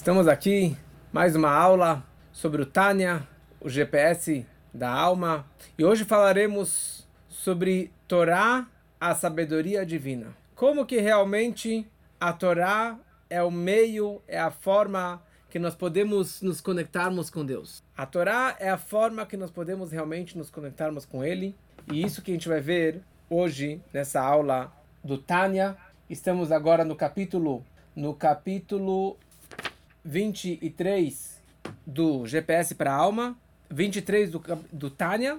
Estamos aqui, mais uma aula sobre o Tânia, o GPS da alma, e hoje falaremos sobre Torá, a sabedoria divina. Como que realmente a Torá é o meio, é a forma que nós podemos nos conectarmos com Deus. A Torá é a forma que nós podemos realmente nos conectarmos com Ele, e isso que a gente vai ver hoje nessa aula do Tânia. Estamos agora no capítulo no capítulo 23 do GPS para a Alma, 23 do, do Tânia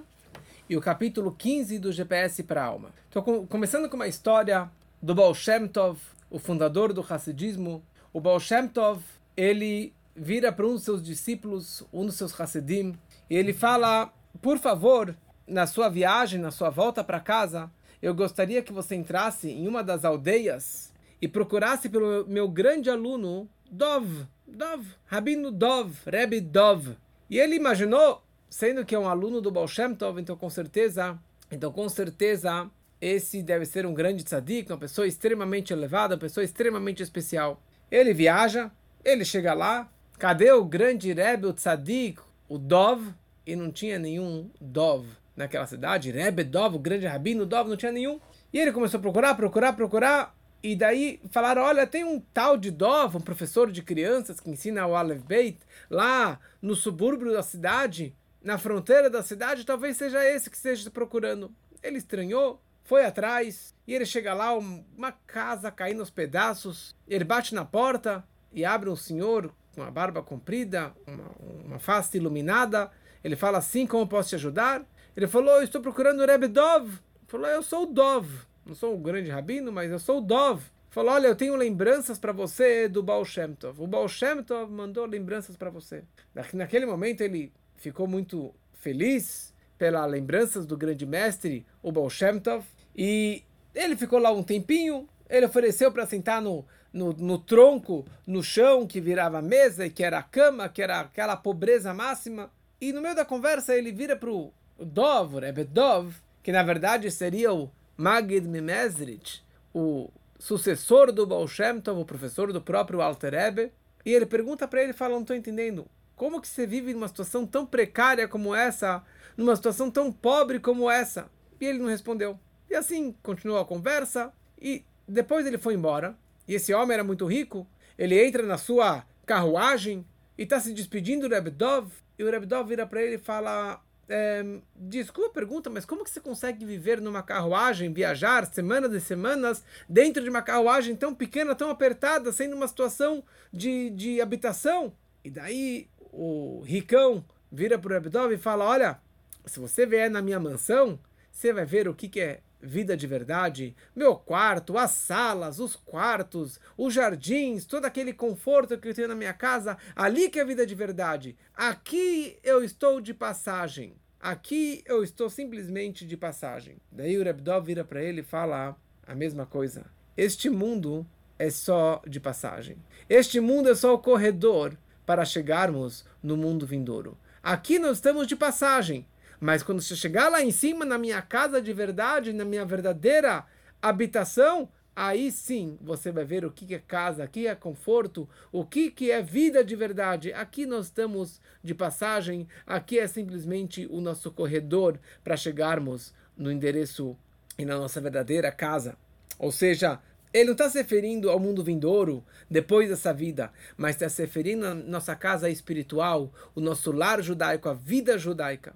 e o capítulo 15 do GPS para a Alma. Estou com, começando com uma história do Baal Shem Tov, o fundador do Hassidismo. O Baal Shem Tov, ele vira para um dos seus discípulos, um dos seus Hassidim, e ele fala, por favor, na sua viagem, na sua volta para casa, eu gostaria que você entrasse em uma das aldeias e procurasse pelo meu grande aluno, Dov. Dov, Rabino Dov, Rebbe Dov. E ele imaginou, sendo que é um aluno do Baal Shem Tov, então com certeza, então com certeza esse deve ser um grande tzadik, uma pessoa extremamente elevada, uma pessoa extremamente especial. Ele viaja, ele chega lá, cadê o grande Rebbe, o tzadik, o Dov? E não tinha nenhum Dov naquela cidade. Rebbe Dov, o grande rabino Dov, não tinha nenhum. E ele começou a procurar, procurar, procurar. E daí falaram: olha, tem um tal de Dov, um professor de crianças que ensina o Aleph Beit, lá no subúrbio da cidade, na fronteira da cidade, talvez seja esse que esteja procurando. Ele estranhou, foi atrás, e ele chega lá, uma casa caindo aos pedaços. Ele bate na porta e abre um senhor com uma barba comprida, uma, uma face iluminada. Ele fala assim: como posso te ajudar? Ele falou: estou procurando o Rebbe Dov. Ele falou: eu sou o Dov não sou um grande rabino, mas eu sou o Dov. Falou, olha, eu tenho lembranças para você do Baal Shem Tov. O Baal Shem Tov mandou lembranças para você. Naquele momento ele ficou muito feliz pelas lembranças do grande mestre, o Baal Shem Tov, e ele ficou lá um tempinho, ele ofereceu para sentar no, no, no, tronco, no chão, que virava mesa, e que era a cama, que era aquela pobreza máxima. E no meio da conversa ele vira para o Dov, o Rebbe Dov, que na verdade seria o Magid Mimezrich, o sucessor do Baal Shem Tov, o professor do próprio Alter Rebbe, e ele pergunta para ele, fala, não estou entendendo, como que você vive numa situação tão precária como essa, numa situação tão pobre como essa? E ele não respondeu. E assim continuou a conversa, e depois ele foi embora, e esse homem era muito rico, ele entra na sua carruagem e está se despedindo do Rebbe Dov, e o Rebbe Dov vira para ele e fala, é, desculpa a pergunta, mas como que você consegue viver numa carruagem, viajar semanas e semanas dentro de uma carruagem tão pequena, tão apertada, sendo uma situação de, de habitação? E daí o ricão vira para o Abdov e fala: Olha, se você vier na minha mansão, você vai ver o que, que é vida de verdade, meu quarto, as salas, os quartos, os jardins, todo aquele conforto que eu tenho na minha casa, ali que é vida de verdade. Aqui eu estou de passagem. Aqui eu estou simplesmente de passagem. Daí o Rebdov vira para ele e fala a mesma coisa. Este mundo é só de passagem. Este mundo é só o corredor para chegarmos no mundo vindouro. Aqui nós estamos de passagem. Mas quando você chegar lá em cima, na minha casa de verdade, na minha verdadeira habitação, aí sim você vai ver o que é casa, o que é conforto, o que é vida de verdade. Aqui nós estamos de passagem, aqui é simplesmente o nosso corredor para chegarmos no endereço e na nossa verdadeira casa. Ou seja, ele não está se referindo ao mundo vindouro, depois dessa vida, mas está se referindo à nossa casa espiritual, o nosso lar judaico, a vida judaica.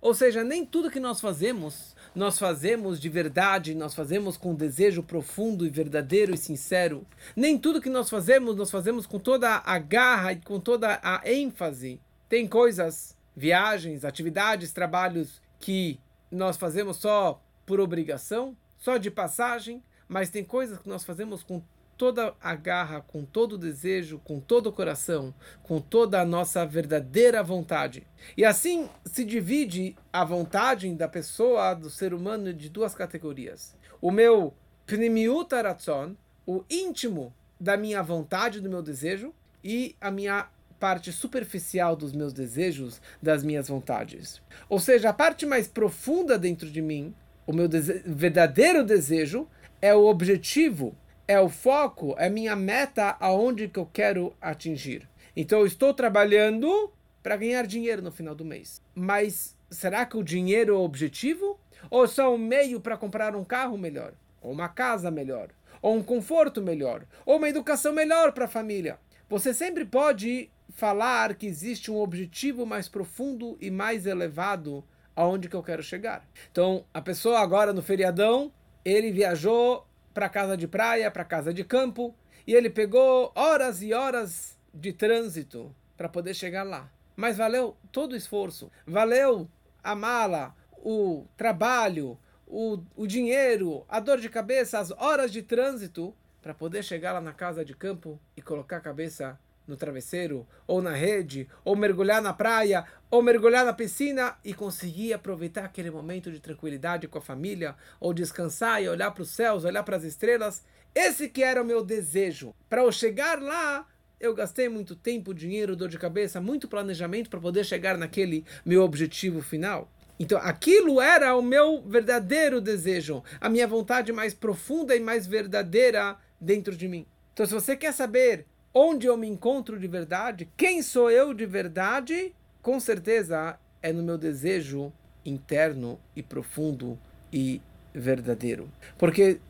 Ou seja, nem tudo que nós fazemos, nós fazemos de verdade, nós fazemos com desejo profundo e verdadeiro e sincero. Nem tudo que nós fazemos, nós fazemos com toda a garra e com toda a ênfase. Tem coisas, viagens, atividades, trabalhos que nós fazemos só por obrigação, só de passagem, mas tem coisas que nós fazemos com toda a garra, com todo o desejo, com todo o coração, com toda a nossa verdadeira vontade. E assim se divide a vontade da pessoa, do ser humano, de duas categorias. O meu pnimiut aratzon, o íntimo da minha vontade, do meu desejo, e a minha parte superficial dos meus desejos, das minhas vontades. Ou seja, a parte mais profunda dentro de mim, o meu dese verdadeiro desejo, é o objetivo é o foco, é minha meta aonde que eu quero atingir. Então eu estou trabalhando para ganhar dinheiro no final do mês. Mas será que o dinheiro é o objetivo? Ou só um meio para comprar um carro melhor? Ou uma casa melhor? Ou um conforto melhor? Ou uma educação melhor para a família? Você sempre pode falar que existe um objetivo mais profundo e mais elevado aonde que eu quero chegar. Então, a pessoa agora no feriadão, ele viajou para casa de praia, para casa de campo, e ele pegou horas e horas de trânsito para poder chegar lá. Mas valeu todo o esforço, valeu a mala, o trabalho, o, o dinheiro, a dor de cabeça, as horas de trânsito para poder chegar lá na casa de campo e colocar a cabeça no travesseiro, ou na rede, ou mergulhar na praia, ou mergulhar na piscina e conseguir aproveitar aquele momento de tranquilidade com a família, ou descansar e olhar para os céus, olhar para as estrelas. Esse que era o meu desejo. Para eu chegar lá, eu gastei muito tempo, dinheiro, dor de cabeça, muito planejamento para poder chegar naquele meu objetivo final. Então, aquilo era o meu verdadeiro desejo, a minha vontade mais profunda e mais verdadeira dentro de mim. Então, se você quer saber onde eu me encontro de verdade, quem sou eu de verdade, com certeza é no meu desejo interno e profundo e verdadeiro. Porque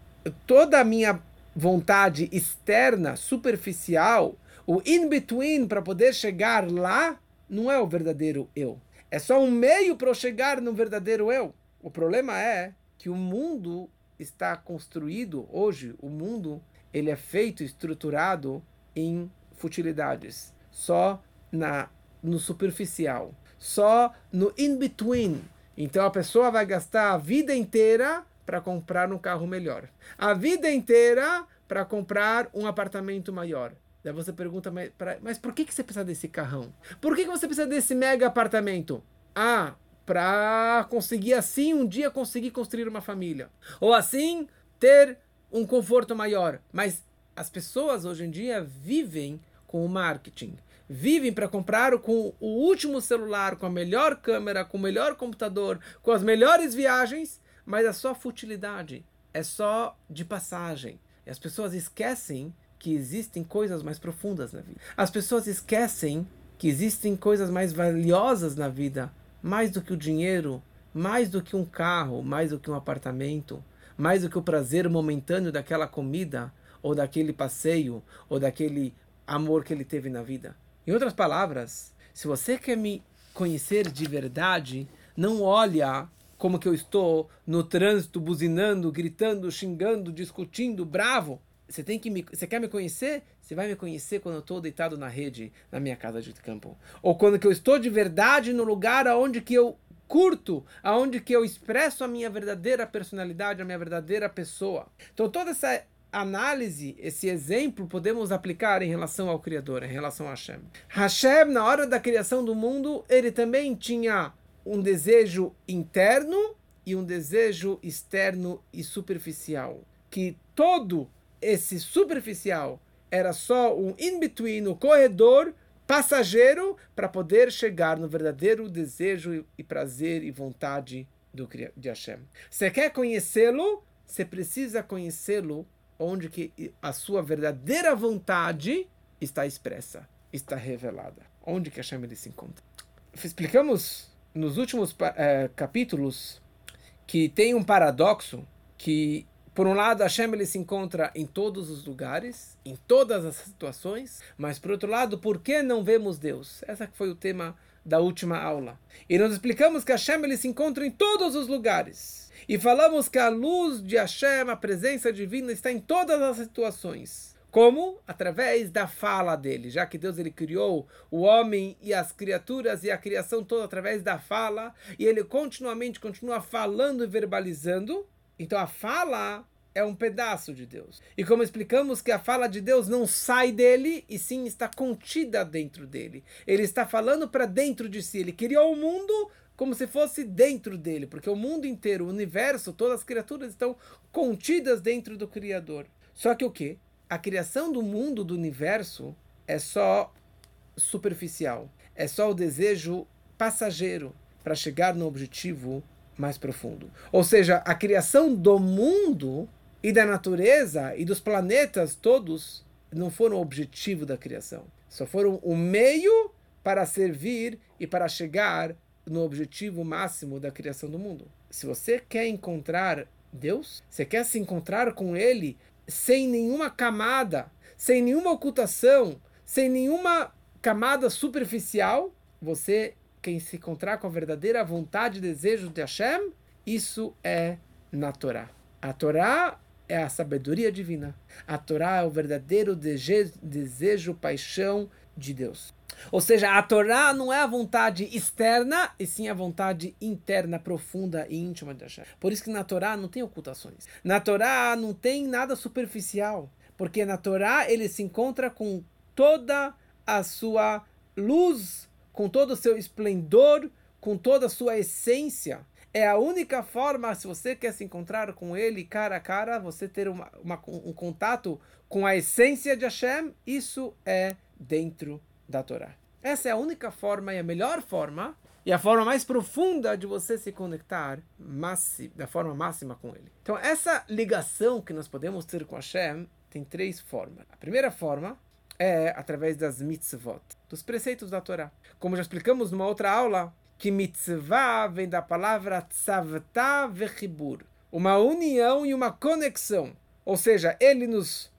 toda a minha vontade externa, superficial, o in-between para poder chegar lá, não é o verdadeiro eu. É só um meio para eu chegar no verdadeiro eu. O problema é que o mundo está construído hoje, o mundo ele é feito, estruturado em futilidades, só na no superficial, só no in-between. Então a pessoa vai gastar a vida inteira para comprar um carro melhor, a vida inteira para comprar um apartamento maior. Daí você pergunta, mas, pra, mas por que, que você precisa desse carrão? Por que, que você precisa desse mega apartamento? Ah, para conseguir assim um dia conseguir construir uma família. Ou assim ter um conforto maior. Mas as pessoas hoje em dia vivem com o marketing. Vivem para comprar com o último celular, com a melhor câmera, com o melhor computador, com as melhores viagens, mas é só futilidade, é só de passagem. E as pessoas esquecem que existem coisas mais profundas na vida. As pessoas esquecem que existem coisas mais valiosas na vida, mais do que o dinheiro, mais do que um carro, mais do que um apartamento, mais do que o prazer momentâneo daquela comida, ou daquele passeio, ou daquele amor que ele teve na vida. Em outras palavras, se você quer me conhecer de verdade, não olha como que eu estou no trânsito, buzinando, gritando, xingando, discutindo, bravo. Você tem que me, você quer me conhecer? Você vai me conhecer quando eu estou deitado na rede na minha casa de campo, ou quando que eu estou de verdade no lugar aonde que eu curto, aonde que eu expresso a minha verdadeira personalidade, a minha verdadeira pessoa. Então toda essa análise, esse exemplo, podemos aplicar em relação ao Criador, em relação a Hashem. Hashem, na hora da criação do mundo, ele também tinha um desejo interno e um desejo externo e superficial. Que todo esse superficial era só um in-between, um corredor passageiro para poder chegar no verdadeiro desejo e prazer e vontade do, de Hashem. Você quer conhecê-lo? Você precisa conhecê-lo onde que a sua verdadeira vontade está expressa, está revelada. Onde que Hashem ele se encontra. Explicamos nos últimos é, capítulos que tem um paradoxo que por um lado, Hashem ele se encontra em todos os lugares, em todas as situações, mas por outro lado, por que não vemos Deus? Esse foi o tema da última aula. E nós explicamos que Hashem ele se encontra em todos os lugares. E falamos que a luz de Hashem, a presença divina, está em todas as situações. Como? Através da fala dele, já que Deus ele criou o homem e as criaturas e a criação toda através da fala, e ele continuamente continua falando e verbalizando. Então a fala é um pedaço de Deus. E como explicamos que a fala de Deus não sai dele, e sim está contida dentro dele. Ele está falando para dentro de si. Ele criou o mundo como se fosse dentro dele, porque o mundo inteiro, o universo, todas as criaturas estão contidas dentro do Criador. Só que o que? A criação do mundo, do universo, é só superficial. É só o desejo passageiro para chegar no objetivo mais profundo. Ou seja, a criação do mundo e da natureza e dos planetas todos não foram o objetivo da criação. Só foram o meio para servir e para chegar no objetivo máximo da criação do mundo. Se você quer encontrar Deus, você quer se encontrar com Ele sem nenhuma camada, sem nenhuma ocultação, sem nenhuma camada superficial, você quem se encontrar com a verdadeira vontade e desejo de Hashem, isso é na Torá. A Torá é a sabedoria divina. A Torá é o verdadeiro desejo, paixão de Deus. Ou seja, a Torá não é a vontade externa, e sim a vontade interna, profunda e íntima de Hashem. Por isso que na Torá não tem ocultações. Na Torá não tem nada superficial. Porque na Torá ele se encontra com toda a sua luz, com todo o seu esplendor, com toda a sua essência. É a única forma, se você quer se encontrar com ele cara a cara, você ter uma, uma, um contato com a essência de Hashem, isso é dentro da Torá. Essa é a única forma e a melhor forma e a forma mais profunda de você se conectar da forma máxima com ele. Então, essa ligação que nós podemos ter com Hashem tem três formas. A primeira forma é através das mitzvot, dos preceitos da Torá. Como já explicamos numa outra aula, que mitzvah vem da palavra tzavta vechibur, uma união e uma conexão. Ou seja, ele nos,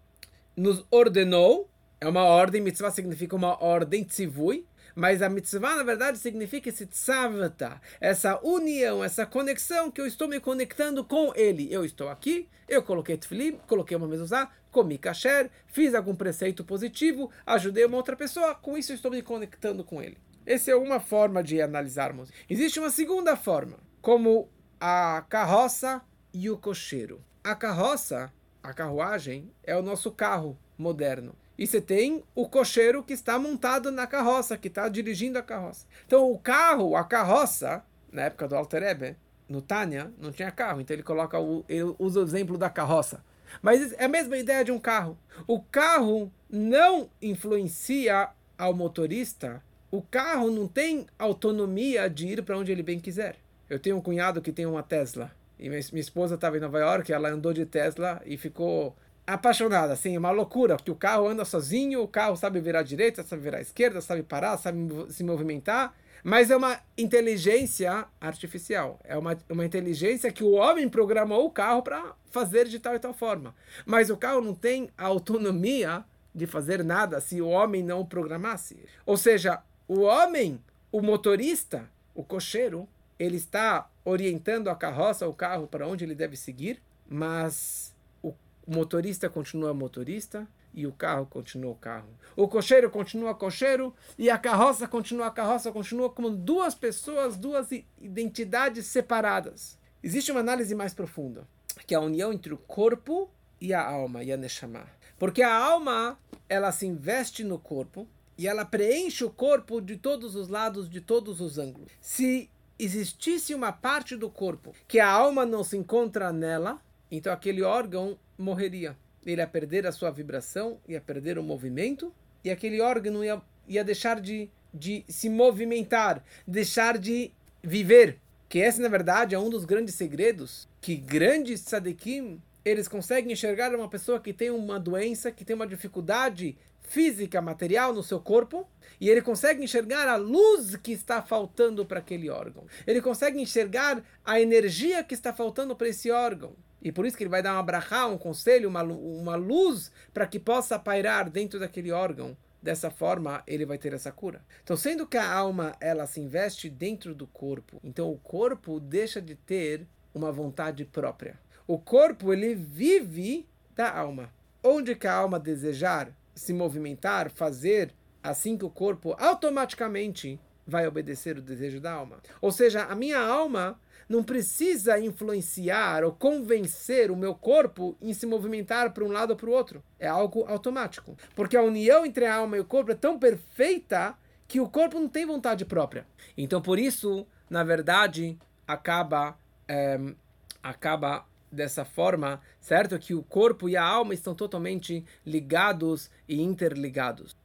nos ordenou, é uma ordem, mitzvah significa uma ordem, tzivui, mas a mitzvah, na verdade, significa esse tzavta, essa união, essa conexão que eu estou me conectando com ele. Eu estou aqui, eu coloquei tefilim, coloquei uma mezuzá, comi kasher, fiz algum preceito positivo, ajudei uma outra pessoa, com isso eu estou me conectando com ele. Essa é uma forma de analisarmos. Existe uma segunda forma, como a carroça e o cocheiro. A carroça, a carruagem, é o nosso carro moderno. E você tem o cocheiro que está montado na carroça, que está dirigindo a carroça. Então o carro, a carroça, na época do Alter Ebe, no Tânia, não tinha carro. Então ele coloca o, ele usa o exemplo da carroça. Mas é a mesma ideia de um carro. O carro não influencia ao motorista o carro não tem autonomia de ir para onde ele bem quiser. Eu tenho um cunhado que tem uma Tesla. E minha, esposa estava em Nova York, ela andou de Tesla e ficou apaixonada, assim, uma loucura, porque o carro anda sozinho, o carro sabe virar à direita, sabe virar à esquerda, sabe parar, sabe se movimentar, mas é uma inteligência artificial, é uma, uma inteligência que o homem programou o carro para fazer de tal e tal forma. Mas o carro não tem a autonomia de fazer nada se o homem não programasse. Ou seja, o homem, o motorista, o cocheiro, ele está orientando a carroça, o carro para onde ele deve seguir, mas o motorista continua motorista e o carro continua o carro. O cocheiro continua cocheiro e a carroça continua a carroça, continua como duas pessoas, duas identidades separadas. Existe uma análise mais profunda, que é a união entre o corpo e a alma, e a. Porque a alma, ela se investe no corpo, e ela preenche o corpo de todos os lados, de todos os ângulos. Se existisse uma parte do corpo que a alma não se encontra nela, então aquele órgão morreria. Ele ia perder a sua vibração, ia perder o movimento, e aquele órgão ia, ia deixar de, de se movimentar, deixar de viver. Que esse, na verdade, é um dos grandes segredos que grandes tzadikim eles conseguem enxergar uma pessoa que tem uma doença, que tem uma dificuldade física, material no seu corpo, e ele consegue enxergar a luz que está faltando para aquele órgão. Ele consegue enxergar a energia que está faltando para esse órgão. E por isso que ele vai dar uma brachá, um conselho, uma, uma luz para que possa pairar dentro daquele órgão. Dessa forma, ele vai ter essa cura. Então, sendo que a alma ela se investe dentro do corpo, então o corpo deixa de ter uma vontade própria. O corpo ele vive da alma. Onde que a alma desejar, se movimentar, fazer assim que o corpo automaticamente vai obedecer o desejo da alma. Ou seja, a minha alma não precisa influenciar ou convencer o meu corpo em se movimentar para um lado ou para o outro. É algo automático. Porque a união entre a alma e o corpo é tão perfeita que o corpo não tem vontade própria. Então, por isso, na verdade, acaba, é, acaba dessa forma, certo? Que o corpo e a alma estão totalmente ligados e interligados.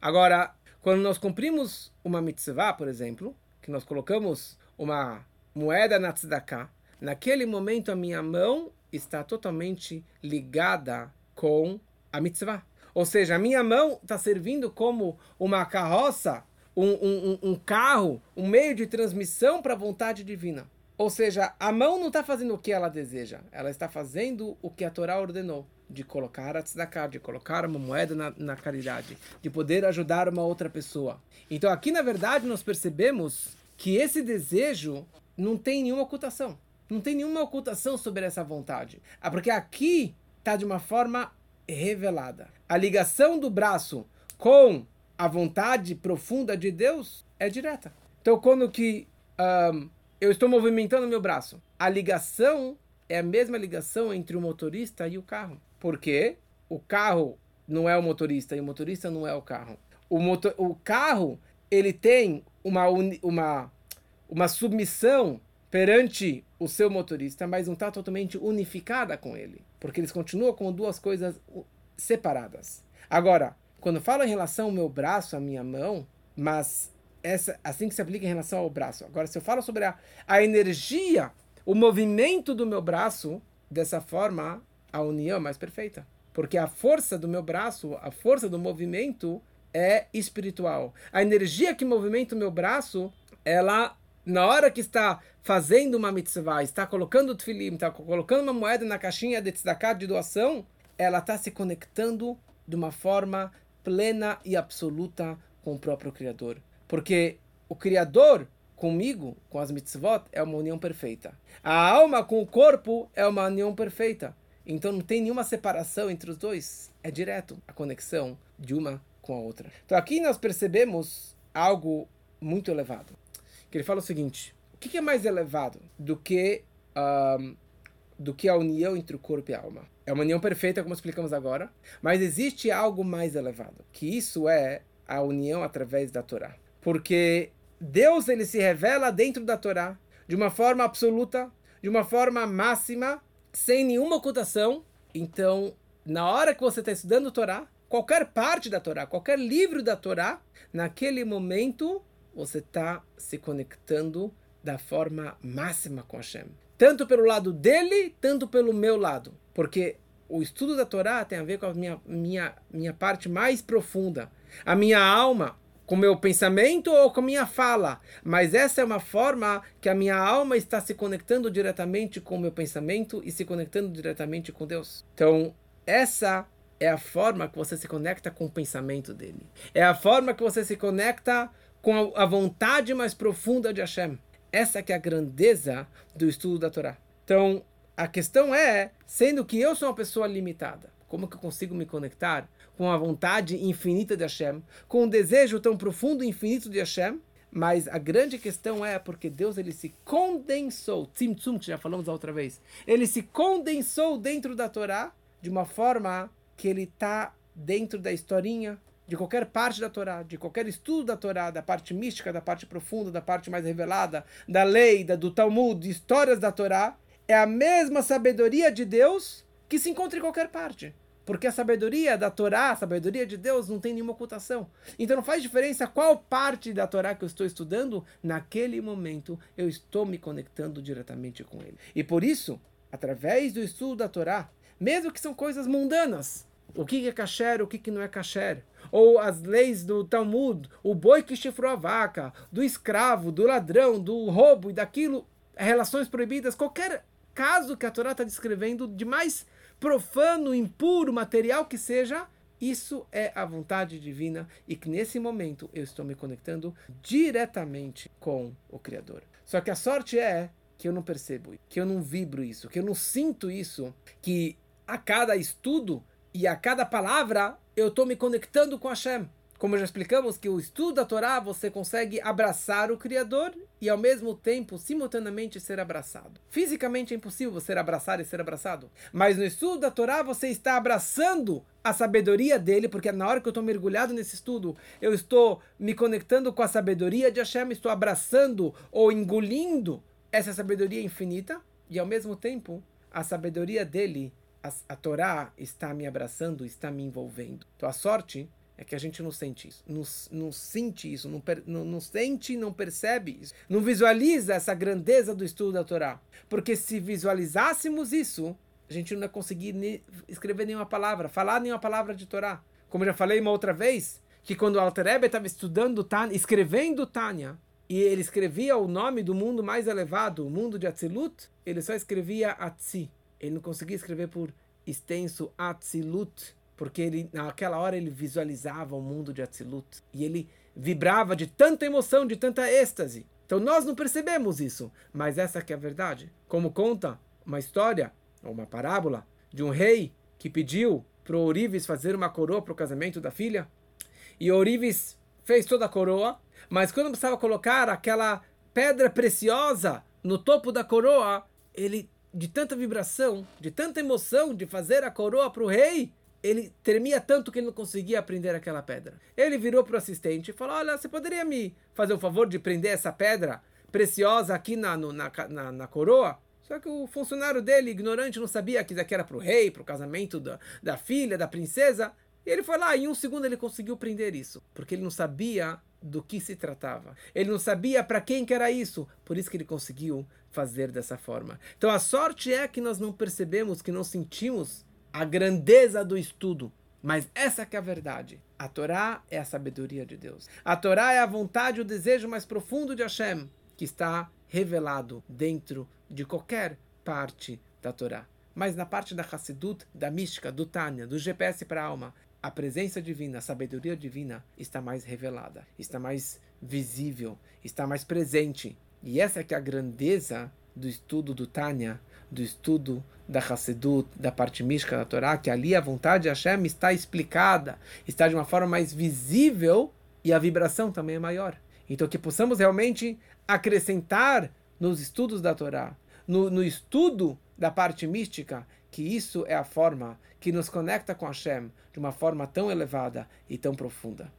Agora, quando nós cumprimos uma mitzvah, por exemplo, que nós colocamos uma moeda na tzedakah, naquele momento a minha mão está totalmente ligada com a mitzvah. Ou seja, a minha mão está servindo como uma carroça, um, um, um carro, um meio de transmissão para a vontade divina. Ou seja, a mão não está fazendo o que ela deseja, ela está fazendo o que a Torá ordenou, de colocar a tzedakah, de colocar uma moeda na, na caridade, de poder ajudar uma outra pessoa. Então aqui, na verdade, nós percebemos que esse desejo não tem nenhuma ocultação. Não tem nenhuma ocultação sobre essa vontade. Ah, porque aqui está de uma forma revelada. A ligação do braço com a vontade profunda de Deus é direta. Então, quando que um, eu estou movimentando meu braço, a ligação é a mesma ligação entre o motorista e o carro. Porque o carro não é o motorista e o motorista não é o carro. O, motor, o carro ele tem uma, uma, uma submissão perante o seu motorista, mas não está totalmente unificada com ele, porque eles continuam com duas coisas separadas. Agora, quando falo em relação ao meu braço, à minha mão, mas essa, assim que se aplica em relação ao braço. Agora, se eu falo sobre a, a energia, o movimento do meu braço, dessa forma, a união é mais perfeita. Porque a força do meu braço, a força do movimento é espiritual. A energia que movimenta o meu braço, ela, na hora que está fazendo uma mitzvah, está colocando o tefilim, está colocando uma moeda na caixinha de tzedakah, de doação, ela está se conectando de uma forma plena e absoluta com o próprio Criador. Porque o Criador comigo, com as mitzvot, é uma união perfeita. A alma com o corpo é uma união perfeita. Então não tem nenhuma separação entre os dois. É direto a conexão de uma com a outra. Então aqui nós percebemos algo muito elevado. Que ele fala o seguinte: o que é mais elevado do que um, do que a união entre o corpo e a alma? É uma união perfeita, como explicamos agora, mas existe algo mais elevado, que isso é a união através da Torá. Porque Deus ele se revela dentro da Torá de uma forma absoluta, de uma forma máxima, sem nenhuma ocultação. Então, na hora que você está estudando a Torá, qualquer parte da Torá, qualquer livro da Torá, naquele momento você está se conectando da forma máxima com Hashem. Tanto pelo lado dele, tanto pelo meu lado. Porque o estudo da Torá tem a ver com a minha, minha, minha parte mais profunda. A minha alma, com meu pensamento ou com minha fala. Mas essa é uma forma que a minha alma está se conectando diretamente com o meu pensamento e se conectando diretamente com Deus. Então, essa é a forma que você se conecta com o pensamento dele. É a forma que você se conecta com a vontade mais profunda de Hashem. Essa que é a grandeza do estudo da Torá. Então, a questão é, sendo que eu sou uma pessoa limitada, como que eu consigo me conectar com a vontade infinita de Hashem, com o desejo tão profundo e infinito de Hashem? Mas a grande questão é porque Deus ele se condensou, Tzimtzum, que já falamos a outra vez, ele se condensou dentro da Torá de uma forma que ele está dentro da historinha de qualquer parte da Torá, de qualquer estudo da Torá, da parte mística, da parte profunda, da parte mais revelada, da lei, da, do Talmud, de histórias da Torá, é a mesma sabedoria de Deus que se encontra em qualquer parte. Porque a sabedoria da Torá, a sabedoria de Deus, não tem nenhuma ocultação. Então não faz diferença qual parte da Torá que eu estou estudando, naquele momento eu estou me conectando diretamente com ele. E por isso, através do estudo da Torá, mesmo que são coisas mundanas, o que é kasher, o que não é kasher. Ou as leis do Talmud, o boi que chifrou a vaca, do escravo, do ladrão, do roubo e daquilo, relações proibidas, qualquer caso que a Torá está descrevendo de mais profano, impuro, material que seja, isso é a vontade divina e que nesse momento eu estou me conectando diretamente com o Criador. Só que a sorte é que eu não percebo, que eu não vibro isso, que eu não sinto isso, que a cada estudo e a cada palavra eu estou me conectando com Hashem. Como já explicamos, que o estudo da Torá você consegue abraçar o Criador e ao mesmo tempo, simultaneamente, ser abraçado. Fisicamente é impossível você abraçar e ser abraçado. Mas no estudo da Torá você está abraçando a sabedoria dele, porque na hora que eu estou mergulhado nesse estudo, eu estou me conectando com a sabedoria de Hashem, estou abraçando ou engolindo essa sabedoria infinita e ao mesmo tempo a sabedoria dele a, a Torá está me abraçando, está me envolvendo. Então a sorte é que a gente não sente isso, não, não sente isso, não, não, não sente, não percebe isso, não visualiza essa grandeza do estudo da Torá. Porque se visualizássemos isso, a gente não ia conseguir escrever nenhuma palavra, falar nenhuma palavra de Torá. Como já falei uma outra vez, que quando o Alter estava estudando Tânia, escrevendo Tânia, e ele escrevia o nome do mundo mais elevado, o mundo de Atzilut, ele só escrevia Atzi. Ele não conseguia escrever por extenso Atzilut, porque ele, naquela hora ele visualizava o mundo de Atzilut. E ele vibrava de tanta emoção, de tanta êxtase. Então nós não percebemos isso, mas essa que é a verdade. Como conta uma história, ou uma parábola, de um rei que pediu para Orives fazer uma coroa para o casamento da filha. E Orives fez toda a coroa, mas quando precisava colocar aquela pedra preciosa no topo da coroa, ele, de tanta vibração, de tanta emoção de fazer a coroa para o rei, ele tremia tanto que ele não conseguia prender aquela pedra. Ele virou para o assistente e falou: Olha, você poderia me fazer o favor de prender essa pedra preciosa aqui na, no, na, na, na, coroa? Só que o funcionário dele, ignorante, não sabia que daqui era para o rei, para o casamento da, da filha, da princesa. E ele foi lá, e em um segundo ele conseguiu prender isso, porque ele não sabia do que se tratava. Ele não sabia para quem que era isso, por isso que ele conseguiu fazer dessa forma. Então a sorte é que nós não percebemos, que não sentimos a grandeza do estudo. Mas essa que é a verdade. A Torá é a sabedoria de Deus. A Torá é a vontade, o desejo mais profundo de Hashem, que está revelado dentro de qualquer parte da Torá. Mas na parte da Hassidut, da mística, do Tânia, do GPS para a alma, a presença divina, a sabedoria divina está mais revelada, está mais visível, está mais presente. E essa é que é a grandeza do estudo do Tânia, do estudo da Hassedut, da parte mística da Torá, que ali a vontade de Hashem está explicada, está de uma forma mais visível e a vibração também é maior. Então que possamos realmente acrescentar nos estudos da Torá, no, no estudo da parte mística, que isso é a forma que nos conecta com Hashem de uma forma tão elevada e tão profunda.